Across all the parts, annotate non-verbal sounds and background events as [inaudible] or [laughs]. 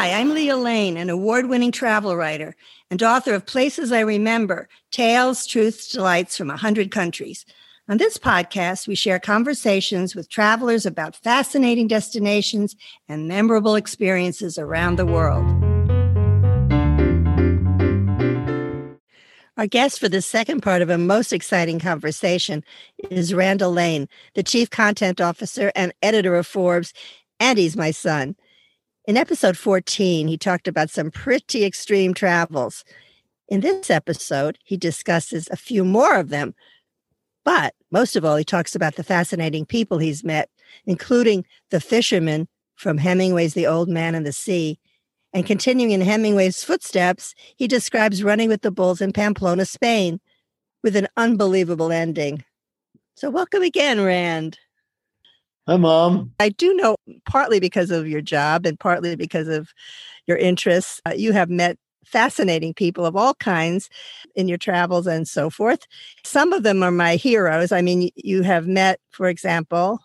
Hi, I'm Leah Lane, an award winning travel writer and author of Places I Remember Tales, Truths, Delights from 100 Countries. On this podcast, we share conversations with travelers about fascinating destinations and memorable experiences around the world. Our guest for the second part of a most exciting conversation is Randall Lane, the Chief Content Officer and editor of Forbes, and he's my son. In episode 14, he talked about some pretty extreme travels. In this episode, he discusses a few more of them. But most of all, he talks about the fascinating people he's met, including the fisherman from Hemingway's The Old Man and the Sea. And continuing in Hemingway's footsteps, he describes running with the bulls in Pamplona, Spain, with an unbelievable ending. So, welcome again, Rand. Hi, Mom. I do know partly because of your job and partly because of your interests, uh, you have met fascinating people of all kinds in your travels and so forth. Some of them are my heroes. I mean, you have met, for example,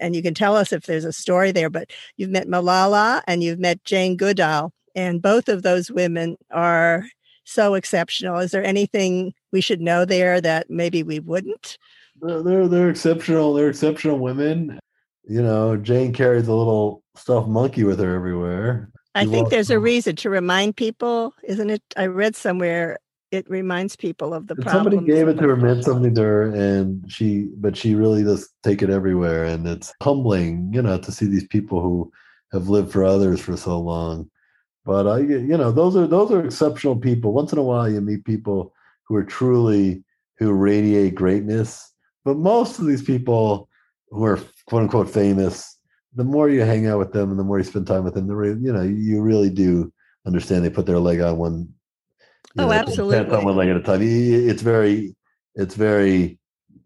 and you can tell us if there's a story there, but you've met Malala and you've met Jane Goodall, and both of those women are so exceptional. Is there anything we should know there that maybe we wouldn't? They're they're exceptional. They're exceptional women you know, Jane carries a little stuffed monkey with her everywhere. I think there's a reason to remind people, isn't it? I read somewhere it reminds people of the problem. Somebody gave it to her, meant something to her, and she, but she really does take it everywhere, and it's humbling, you know, to see these people who have lived for others for so long. But I, you know, those are those are exceptional people. Once in a while, you meet people who are truly who radiate greatness. But most of these people who are quote unquote famous, the more you hang out with them and the more you spend time with them, the you know you really do understand they put their leg on one. oh, know, absolutely. On one leg at a time. It's very, it's very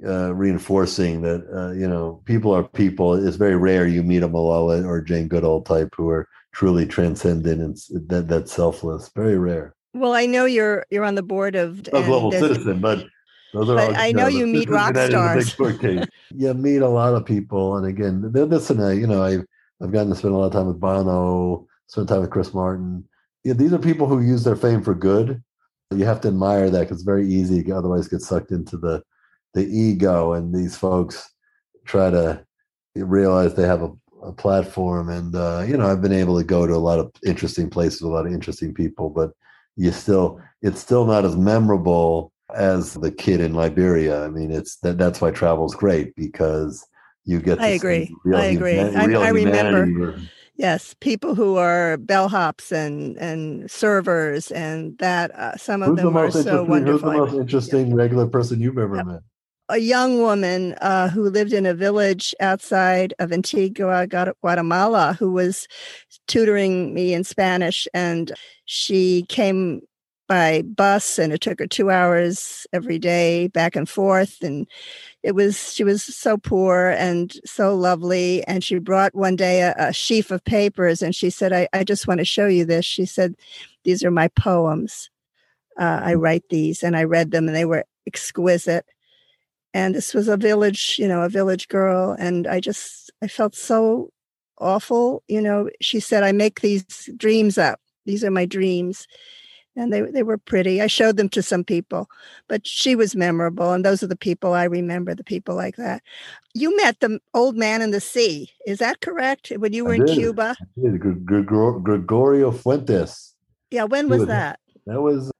uh, reinforcing that uh, you know people are people. It's very rare you meet a Malala or Jane Goodall type who are truly transcendent and that that selfless. Very rare. Well, I know you're you're on the board of a global citizen, but those are but all, I know you, meet [laughs] rock stars. [laughs] you meet a lot of people, and again, listen. I, you know, I've I've gotten to spend a lot of time with Bono, spent time with Chris Martin. Yeah, these are people who use their fame for good. You have to admire that because it's very easy. To otherwise, get sucked into the the ego, and these folks try to realize they have a, a platform. And uh, you know, I've been able to go to a lot of interesting places, a lot of interesting people, but you still, it's still not as memorable as the kid in Liberia. I mean, it's that that's why travel's great because you get. I agree. I agree. I, I remember. Yes, people who are bellhops and and servers, and that uh, some of them the are so wonderful. Who's the most interesting yeah. regular person you've ever yeah. met? A young woman uh, who lived in a village outside of Antigua, Guatemala, who was tutoring me in Spanish, and she came by bus and it took her two hours every day back and forth and it was she was so poor and so lovely and she brought one day a, a sheaf of papers and she said I, I just want to show you this. She said these are my poems. Uh, i write these and i read them and they were exquisite. And this was a village you know a village girl and i just i felt so awful you know. She said i make these dreams up. These are my dreams and they they were pretty. I showed them to some people, but she was memorable, and those are the people I remember. The people like that. You met the old man in the sea. Is that correct? When you were in Cuba? Gregorio Fuentes. Yeah. When was that? That was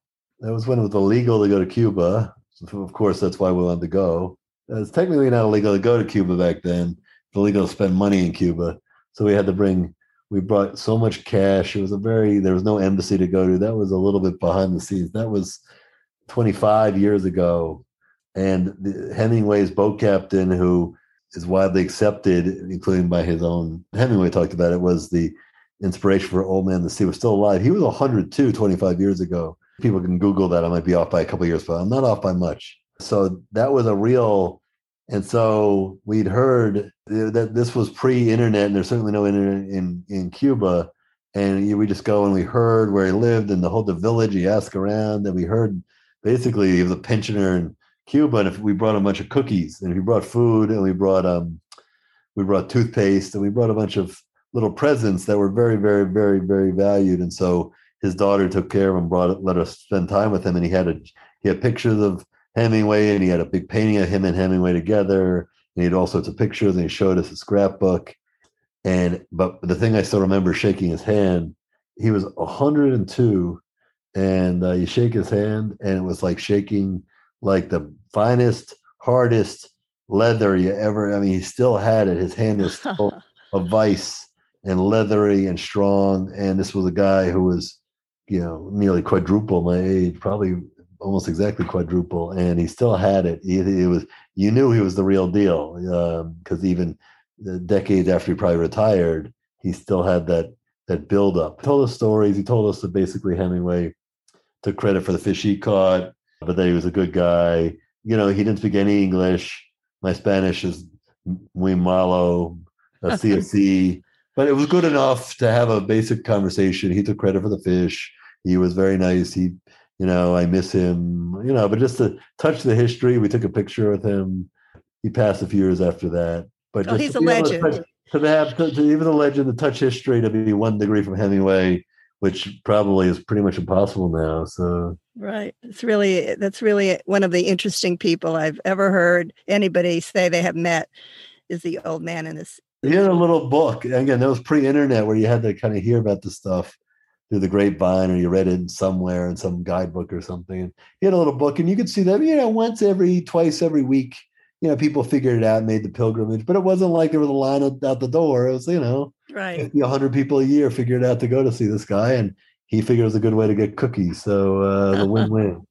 that was when it was illegal to go to Cuba. So of course, that's why we wanted to go. It's technically not illegal to go to Cuba back then. It's illegal to spend money in Cuba, so we had to bring we brought so much cash. It was a very there was no embassy to go to. That was a little bit behind the scenes. That was 25 years ago. And the, Hemingway's boat captain, who is widely accepted, including by his own Hemingway talked about it, was the inspiration for Old Man the Sea was still alive. He was 102 25 years ago. People can Google that. I might be off by a couple years, but I'm not off by much. So that was a real and so we'd heard that this was pre-internet, and there's certainly no internet in in Cuba. And we just go and we heard where he lived and the whole the village. He asked around, and we heard basically he was a pensioner in Cuba. And if we brought a bunch of cookies, and we brought food, and we brought um, we brought toothpaste, and we brought a bunch of little presents that were very, very, very, very valued. And so his daughter took care of him, brought let us spend time with him, and he had a he had pictures of Hemingway, and he had a big painting of him and Hemingway together, and he had all sorts of pictures, and he showed us a scrapbook. And but the thing I still remember shaking his hand, he was 102, and uh, you shake his hand, and it was like shaking like the finest, hardest leather you ever. I mean, he still had it. His hand was [laughs] full of vice and leathery and strong. And this was a guy who was, you know, nearly quadruple my age, probably almost exactly quadruple, and he still had it. He, it was you knew he was the real deal because um, even decades after he probably retired, he still had that that build up. He told us stories. He told us that basically Hemingway took credit for the fish he caught, but that he was a good guy. You know, he didn't speak any English. My Spanish is muy malo, a CFC, [laughs] but it was good enough to have a basic conversation. He took credit for the fish. He was very nice. He you know, I miss him, you know, but just to touch the history, we took a picture with him. He passed a few years after that. But oh, he's a legend. To, touch, to have to, to, even the legend to touch history to be one degree from Hemingway, which probably is pretty much impossible now. So right, it's really that's really one of the interesting people I've ever heard anybody say they have met is the old man in this. He had a little book. Again, that was pre-internet where you had to kind of hear about the stuff through the grapevine or you read it somewhere in some guidebook or something. And he had a little book and you could see that, you know, once every, twice every week, you know, people figured it out and made the pilgrimage, but it wasn't like there was a line out the door. It was, you know, right. 100 people a year figured out to go to see this guy. And he figured it was a good way to get cookies. So uh, the [laughs] win-win.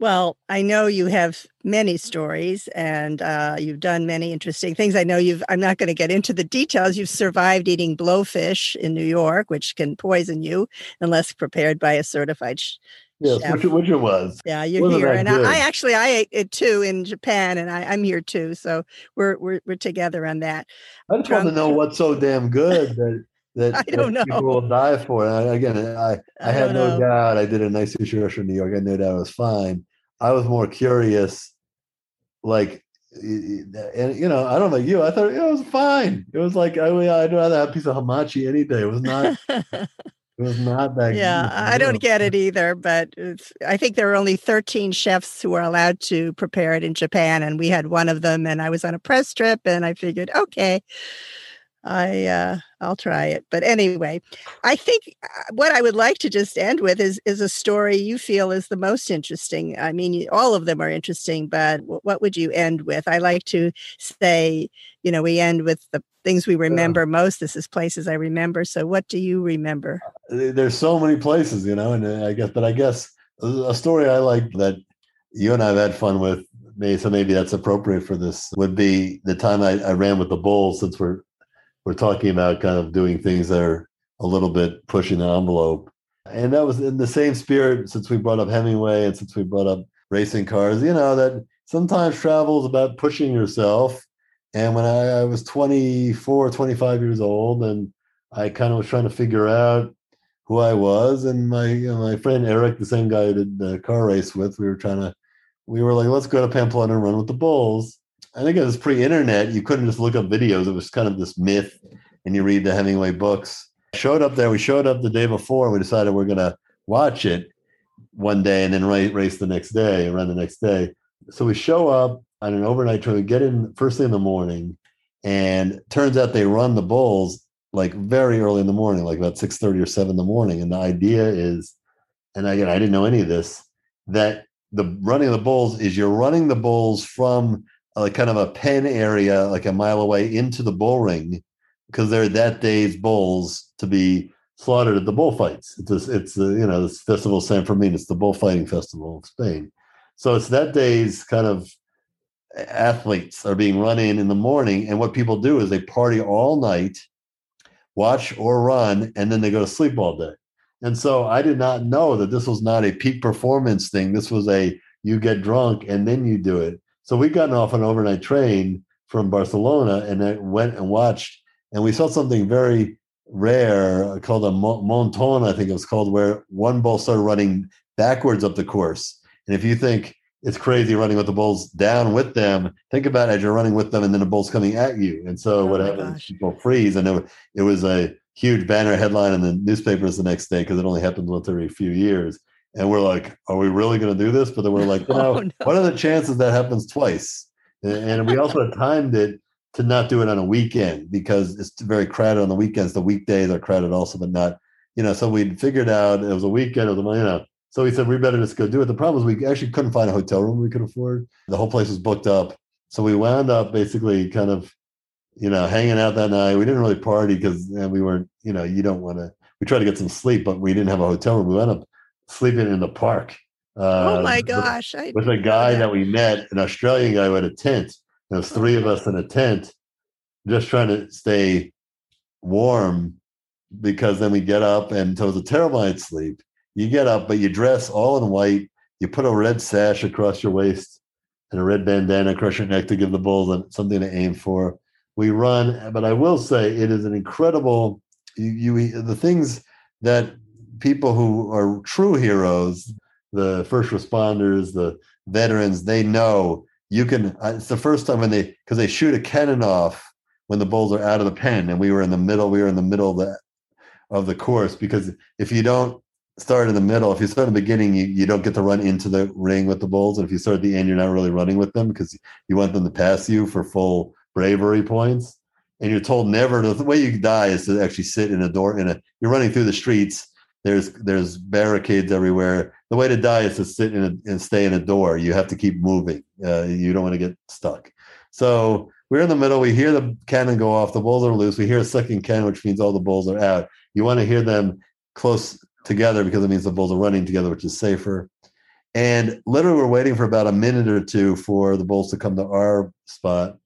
Well, I know you have many stories and uh, you've done many interesting things. I know you've, I'm not going to get into the details. You've survived eating blowfish in New York, which can poison you unless prepared by a certified sh- Yes, chef. which, which, it was. Yeah, you're Wasn't here, and I, I, actually I ate it too in Japan, and I, am here too. So we're we're we're together on that. I just want to know what's so damn good that [laughs] that, I don't that know. people will die for. And again, I I, I had no know. doubt. I did a nice sushi restaurant in New York. I knew that was fine. I was more curious, like, and you know, I don't know you. I thought it was fine. It was like I, I'd rather have a piece of hamachi any day. It was not. [laughs] it was not that. Yeah, good. I don't get it either. But I think there are only 13 chefs who are allowed to prepare it in Japan, and we had one of them. And I was on a press trip, and I figured, okay, I uh, I'll try it. But anyway, I think uh, what I would like to just end with is is a story you feel is the most interesting. I mean, all of them are interesting, but what would you end with? I like to say, you know, we end with the things we remember yeah. most. This is places I remember. So, what do you remember? Uh, there's so many places, you know, and uh, I guess, but I guess a story I like that you and I've had fun with. Maybe, so maybe that's appropriate for this. Would be the time I, I ran with the Bulls, since we're we're talking about kind of doing things that are a little bit pushing the envelope. And that was in the same spirit since we brought up Hemingway and since we brought up racing cars, you know, that sometimes travel is about pushing yourself. And when I, I was 24, 25 years old, and I kind of was trying to figure out who I was, and my you know, my friend Eric, the same guy I did the car race with, we were trying to, we were like, let's go to Pamplona and run with the Bulls. I think it was pre-internet. You couldn't just look up videos. It was kind of this myth, and you read the Hemingway books. Showed up there. We showed up the day before. We decided we're gonna watch it one day and then race the next day, run the next day. So we show up on an overnight train. We get in first thing in the morning, and turns out they run the bulls like very early in the morning, like about six thirty or seven in the morning. And the idea is, and again, I didn't know any of this, that the running of the bulls is you're running the bulls from like kind of a pen area, like a mile away into the bull ring, because they're that day's bulls to be slaughtered at the bullfights. It's a, it's you know this festival San Fermin. It's the bullfighting festival of Spain. So it's that day's kind of athletes are being run in in the morning, and what people do is they party all night, watch or run, and then they go to sleep all day. And so I did not know that this was not a peak performance thing. This was a you get drunk and then you do it. So we got off an overnight train from Barcelona and I went and watched, and we saw something very rare uh, called a monton, I think it was called, where one bull started running backwards up the course. And if you think it's crazy running with the bulls down with them. Think about it as you're running with them, and then the bull's coming at you. And so Oh what happens? gosh. People freeze, and it, it was a huge banner headline in the newspapers the next day because it only happens once every few years. And we're like, are we really going to do this? But then we're like, [laughs] you know, Oh, no. what are the chances that happens twice? And, we also [laughs] timed it to not do it on a weekend because it's very crowded on the weekends. The weekdays are crowded also, but not, you know. So we figured out it was a weekend. It was a, you know. So we said we better just go do it. The problem is we actually couldn't find a hotel room we could afford. The whole place was booked up. So we wound up basically kind of, you know, hanging out that night. We didn't really party because eh, we weren't, you know, you don't want to. We tried to get some sleep, but we didn't have a hotel room. We wound up sleeping in the park. Uh, oh my with- gosh. I With a guy that we met, an Australian guy who had a tent. There was three of us in a tent, just trying to stay warm because then we get up and so it was a terrible night's sleep. You get up, but you dress all in white. You put a red sash across your waist and a red bandana across your neck to give the bulls something to aim for. We run, but I will say it is an incredible. You, you the things that people who are true heroes, the first responders, the veterans, they know you can. uh, It's the first time when they because they shoot a cannon off when the bulls are out of the pen, and we were in the middle. We were in the middle of the of the course because if you don't start in the middle, if you start in the beginning, you, you don't get to run into the ring with the bulls, and if you start at the end, you're not really running with them because you want them to pass you for full bravery points. And you're told never to. The way you die is to actually sit in a door. In a you're running through the streets. There's there's barricades everywhere. The way to die is to sit in a, and stay in a door. You have to keep moving. Uh, you don't want to get stuck. So we're in the middle. We hear the cannon go off. The bulls are loose. We hear a second cannon, which means all the bulls are out. You want to hear them close together because it means the bulls are running together, which is safer. And literally, we're waiting for about a minute or two for the bulls to come to our spot.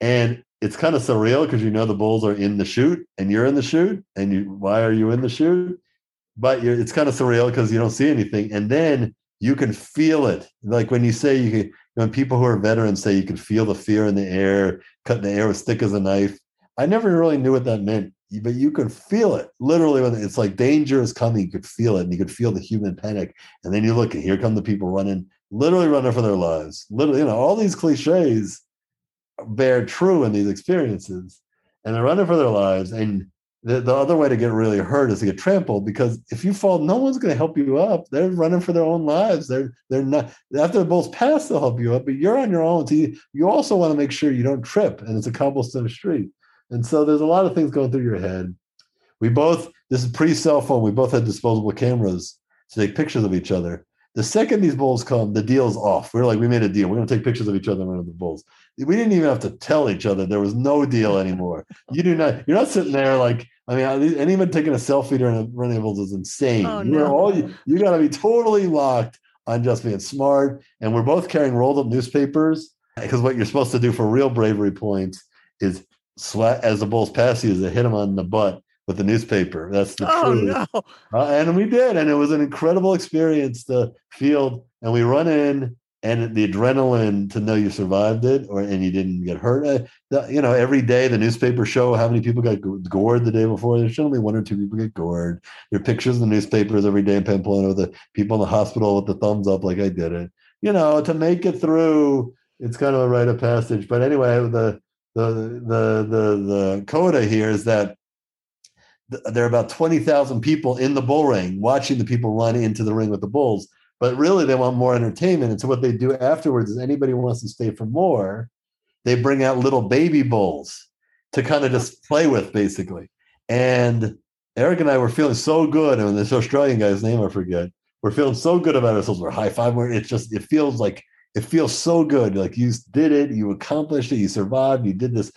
And it's kind of surreal because you know the bulls are in the chute and you're in the chute. And you, why are you in the chute? But it's kind of surreal because you don't see anything. And then you can feel it. Like when you say you can, when people who are veterans say you can feel the fear in the air, cutting the air as thick as a knife. I never really knew what that meant, but you could feel it literally when it's like danger is coming. You could feel it, and you could feel the human panic. And then you look, and here come the people running, literally running for their lives. Literally, you know, all these cliches bear true in these experiences, and they're running for their lives. And the, the other way to get really hurt is to get trampled because if you fall, no one's going to help you up. They're running for their own lives. They're they're not after the bulls pass, they'll help you up, but you're on your own. So you, you also want to make sure you don't trip, and it's a cobblestone street. And so there's a lot of things going through your head. We both, this is pre cell phone, we both had disposable cameras to take pictures of each other. The second these bulls come, the deal's off. We're like, we made a deal. We're going to take pictures of each other and run the bulls. We didn't even have to tell each other. There was no deal anymore. You do not, you're not sitting there like, I mean, anyone taking a selfie during a running bulls is insane. Oh, You're no. all, you, you got to be totally locked on just being smart. And we're both carrying rolled up newspapers because what you're supposed to do for real bravery points is sweat as the bulls pass you is to hit them on the butt with the newspaper. That's the Oh truth. no. Uh, and we did, and it was an incredible experience. The field, and we run in, and the adrenaline to know you survived it, or and you didn't get hurt. Uh, you know, every day the newspapers show how many people got gored the day before. There's generally one or two people get gored. Are pictures in the newspapers every day in Pamplona with the people in the hospital with the thumbs up, like I did it. You know, to make it through, it's kind of a rite of passage. But anyway, the the the the the coda here is that there are about 20,000 people in the bull ring watching the people run into the ring with the bulls. But really, they want more entertainment. And so, what they do afterwards is anybody who wants to stay for more, they bring out little baby bulls to kind of just play with, basically. And Eric and I were feeling so good. And this Australian guy's name I forget, we're feeling so good about ourselves. We're high five. We're, it's just, it feels like, it feels so good. Like you did it, you accomplished it, you survived, you did this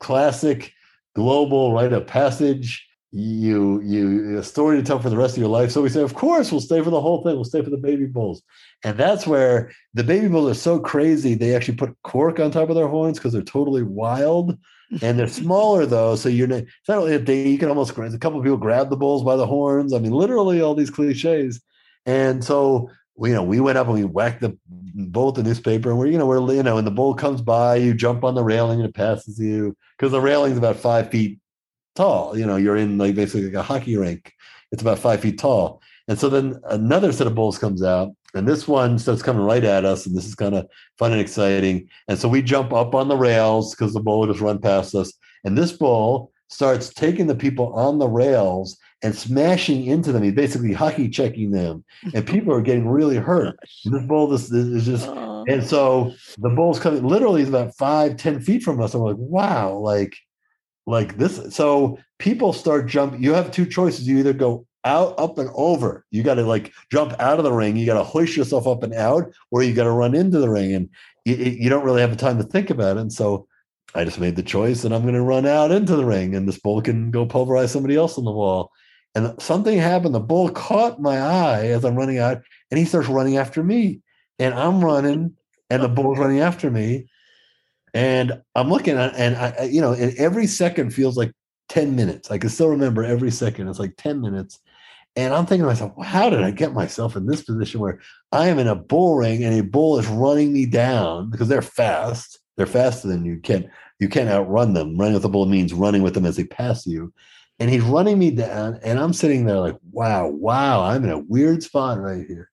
classic global rite of passage you you a story to tell for the rest of your life. So we say, of course, we'll stay for the whole thing. We'll stay for the baby bulls, and that's where the baby bulls are so crazy. They actually put cork on top of their horns because they're totally wild, [laughs] and they're smaller though. So you're not, it's not really a day. You can almost a couple of people grab the bulls by the horns. I mean, literally all these cliches, and so. We, you know, we went up and we whacked the bull with the newspaper, and we're, you know, we're, you know, and the bull comes by, you jump on the railing and it passes you because the railing's about five feet tall. You know, you're in like basically like a hockey rink. It's about five feet tall. And so then another set of bulls comes out and this one starts coming right at us, and this is kind of fun and exciting. And so we jump up on the rails because the bull just run past us, and this bull starts taking the people on the rails and smashing into them. He's basically hockey checking them, and [laughs] people are getting really hurt. And this bull this, this is just, and so the bull's coming. Literally, is about five, ten feet from us. I'm like, wow, like, like this. So people start jumping. You have two choices. You either go out, up, and over. You got to like jump out of the ring. You got to hoist yourself up and out, or you got to run into the ring. And you, you don't really have the time to think about it. And so I just made the choice, and I'm going to run out into the ring, and this bull can go pulverize somebody else on the wall. And something happened. The bull caught my eye as I'm running out, and he starts running after me. And I'm running, and the bull's running after me. And I'm looking at, and I, you know, and every second feels like 10 minutes. I can still remember every second. It's like 10 minutes. And I'm thinking to myself, how did I get myself in this position where I am in a bull ring and a bull is running me down because they're fast. They're faster than you. Can't you can't outrun them. Running with a bull means running with them as they pass you. And he's running me down, and I'm sitting there like, wow, wow, I'm in a weird spot right here.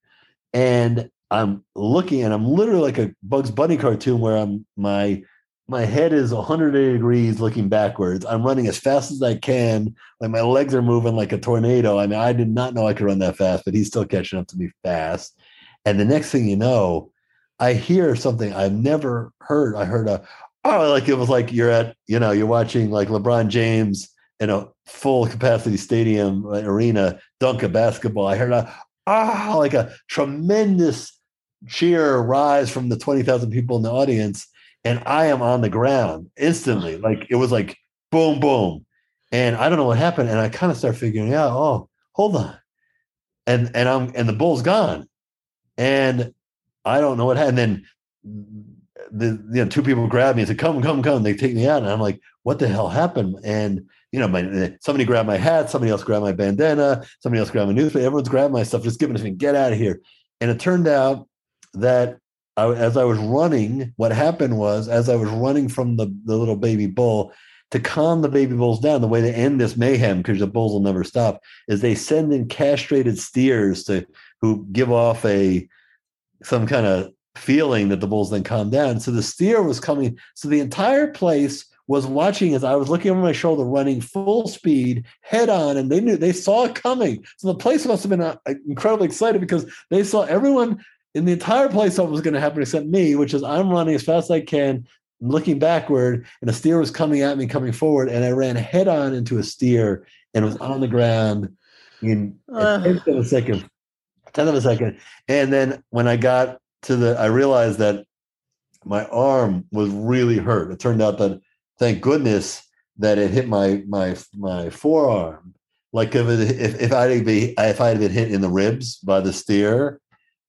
And I'm looking, and I'm literally like a Bugs Bunny cartoon where I'm my my head is 180 degrees looking backwards. I'm running as fast as I can. Like my legs are moving like a tornado. I mean, I did not know I could run that fast, but he's still catching up to me fast. And the next thing you know, I hear something I've never heard. I heard a oh, like it was like you're at, you know, you're watching like LeBron James in a full capacity stadium arena dunk a basketball. I heard a ah, like a tremendous cheer rise from the 20,000 people in the audience and I am on the ground instantly. Like it was like boom, boom. And I don't know what happened. And I kind of start figuring out, oh, hold on. And and I'm and the bull's gone. And I don't know what happened. And then the you know, two people grab me and say, come, come, come. They take me out. And I'm like, what the hell happened? And you know, my eh, somebody grabbed my hat, somebody else grabbed my bandana, somebody else grabbed my newspaper, everyone's grabbed my stuff, just giving it to me, get out of here. And it turned out that I, as I was running, what happened was as I was running from the, the little baby bull to calm the baby bulls down, the way to end this mayhem, because the bulls will never stop, is they send in castrated steers to who give off a some kind of feeling that the bulls then calm down. So the steer was coming. So the entire place was watching as I was looking over my shoulder, running full speed, head on, and they knew they saw it coming. So the place must have been uh, incredibly excited because they saw everyone in the entire place something was going to happen except me, which is I'm running as fast as I can, I'm looking backward, and a steer was coming at me, coming forward, and I ran head on into a steer and was on the ground in tenth of a second, tenth of a second. And then when I got to the, I realized that my arm was really hurt. It turned out that, thank goodness, that it hit my my my forearm. Like if it, if if I'd be if I had been hit in the ribs by the steer,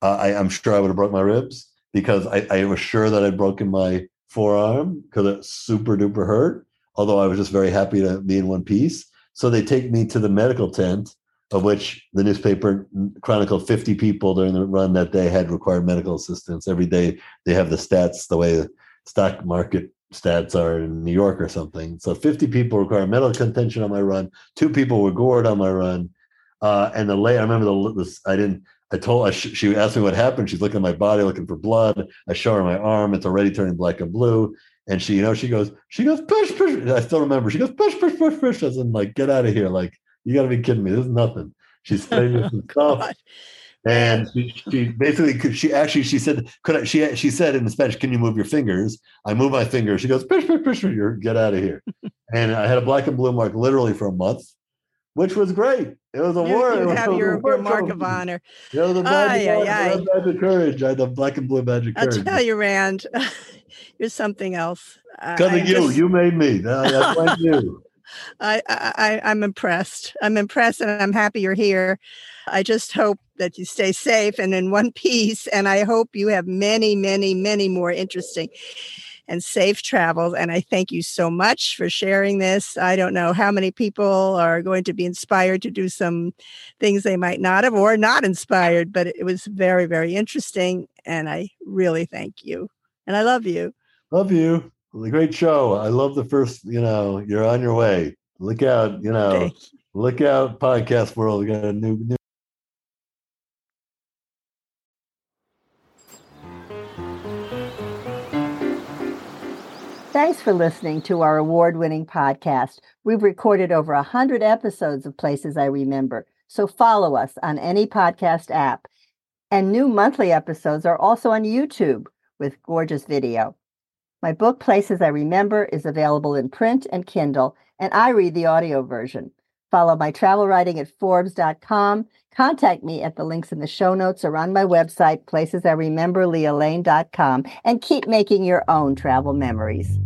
uh, I, I'm sure I would have broke my ribs because I, I was sure that I'd broken my forearm because it super duper hurt. Although I was just very happy to be in one piece. So they take me to the medical tent, of which the newspaper chronicled 50 people during the run that day had required medical assistance. Every day they have the stats the way the stock market stats are in New York or something. So 50 people require medical contention on my run. Two people were gored on my run. Uh, and the lay, I remember the this, I didn't. I told I sh- she asked me what happened. She's looking at my body, looking for blood. I show her my arm; it's already turning black and blue. And she, you know, she goes, she goes, push, push. I still remember. She goes, push, push, push, push. As in, like, get out of here. Like, you got to be kidding me. This is nothing. She's spraying me with some. God. And she, she basically, she actually, she said, could I, she, she said in Spanish, can you move your fingers? I move my fingers. She goes, push, push, push, push, get out of here. and I had a black and blue mark literally for a month, which was great. It was a You, war. [laughs] you have your, your mark of honor. You know, the badge, Ay, of, ay, honor, the badge of courage. I had the black and blue badge of I'll tell you, Rand, [laughs] you're something else. Because of you, just- you made me. That- That's like you. [laughs] I, I- I'm impressed. I'm impressed and I'm happy you're here. I just hope that you stay safe and in one piece. And I hope you have many, many, many more interesting and safe travels. And I thank you so much for sharing this. I don't know how many people are going to be inspired to do some things they might not have or not inspired, but it was very, very interesting. And I really thank you. And I love you. Love you. Great show. I love the first, you know, you're on your way. Look out, you know, look out, podcast world. We got a new, new Thanks for listening to our award winning podcast. We've recorded over 100 episodes of Places I Remember, so follow us on any podcast app. And new monthly episodes are also on YouTube with gorgeous video. My book, Places I Remember, is available in print and Kindle, and I read the audio version. Follow my travel writing at Forbes.com. Contact me at the links in the show notes or on my website, placesiremember, and keep making your own travel memories.